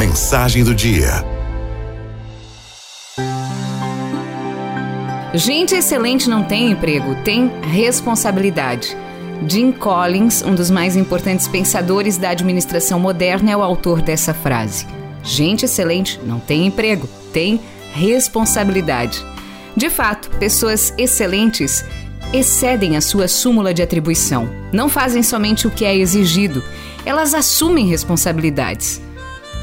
Mensagem do dia. Gente excelente não tem emprego, tem responsabilidade. Jim Collins, um dos mais importantes pensadores da administração moderna, é o autor dessa frase. Gente excelente não tem emprego, tem responsabilidade. De fato, pessoas excelentes excedem a sua súmula de atribuição. Não fazem somente o que é exigido, elas assumem responsabilidades.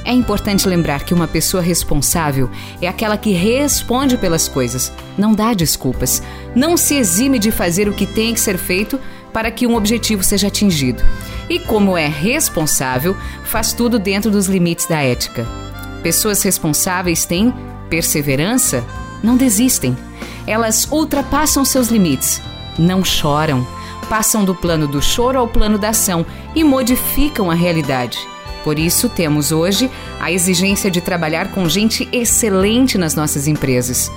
É importante lembrar que uma pessoa responsável é aquela que responde pelas coisas, não dá desculpas, não se exime de fazer o que tem que ser feito para que um objetivo seja atingido. E como é responsável, faz tudo dentro dos limites da ética. Pessoas responsáveis têm perseverança, não desistem. Elas ultrapassam seus limites, não choram, passam do plano do choro ao plano da ação e modificam a realidade. Por isso, temos hoje a exigência de trabalhar com gente excelente nas nossas empresas.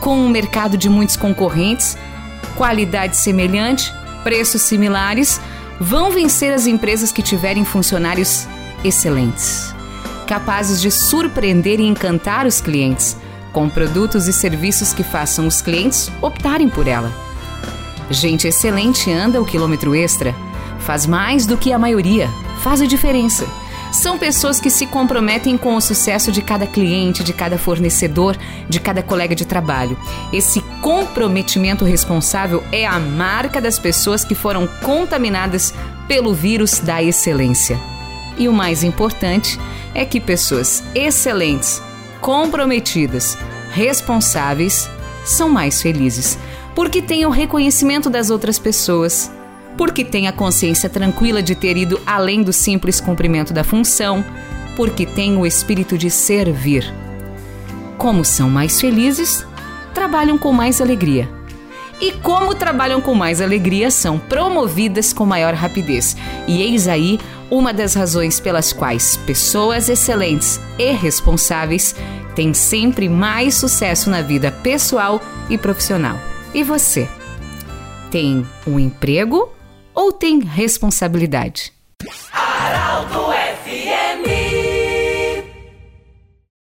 Com um mercado de muitos concorrentes, qualidade semelhante, preços similares, vão vencer as empresas que tiverem funcionários excelentes, capazes de surpreender e encantar os clientes, com produtos e serviços que façam os clientes optarem por ela. Gente excelente anda o quilômetro extra, faz mais do que a maioria, faz a diferença. São pessoas que se comprometem com o sucesso de cada cliente, de cada fornecedor, de cada colega de trabalho. Esse comprometimento responsável é a marca das pessoas que foram contaminadas pelo vírus da excelência. E o mais importante é que pessoas excelentes, comprometidas, responsáveis, são mais felizes porque tem o reconhecimento das outras pessoas, porque tem a consciência tranquila de ter ido além do simples cumprimento da função, porque tem o espírito de servir. Como são mais felizes, trabalham com mais alegria. E como trabalham com mais alegria, são promovidas com maior rapidez. E eis aí uma das razões pelas quais pessoas excelentes e responsáveis têm sempre mais sucesso na vida pessoal e profissional. E você? Tem um emprego ou tem responsabilidade?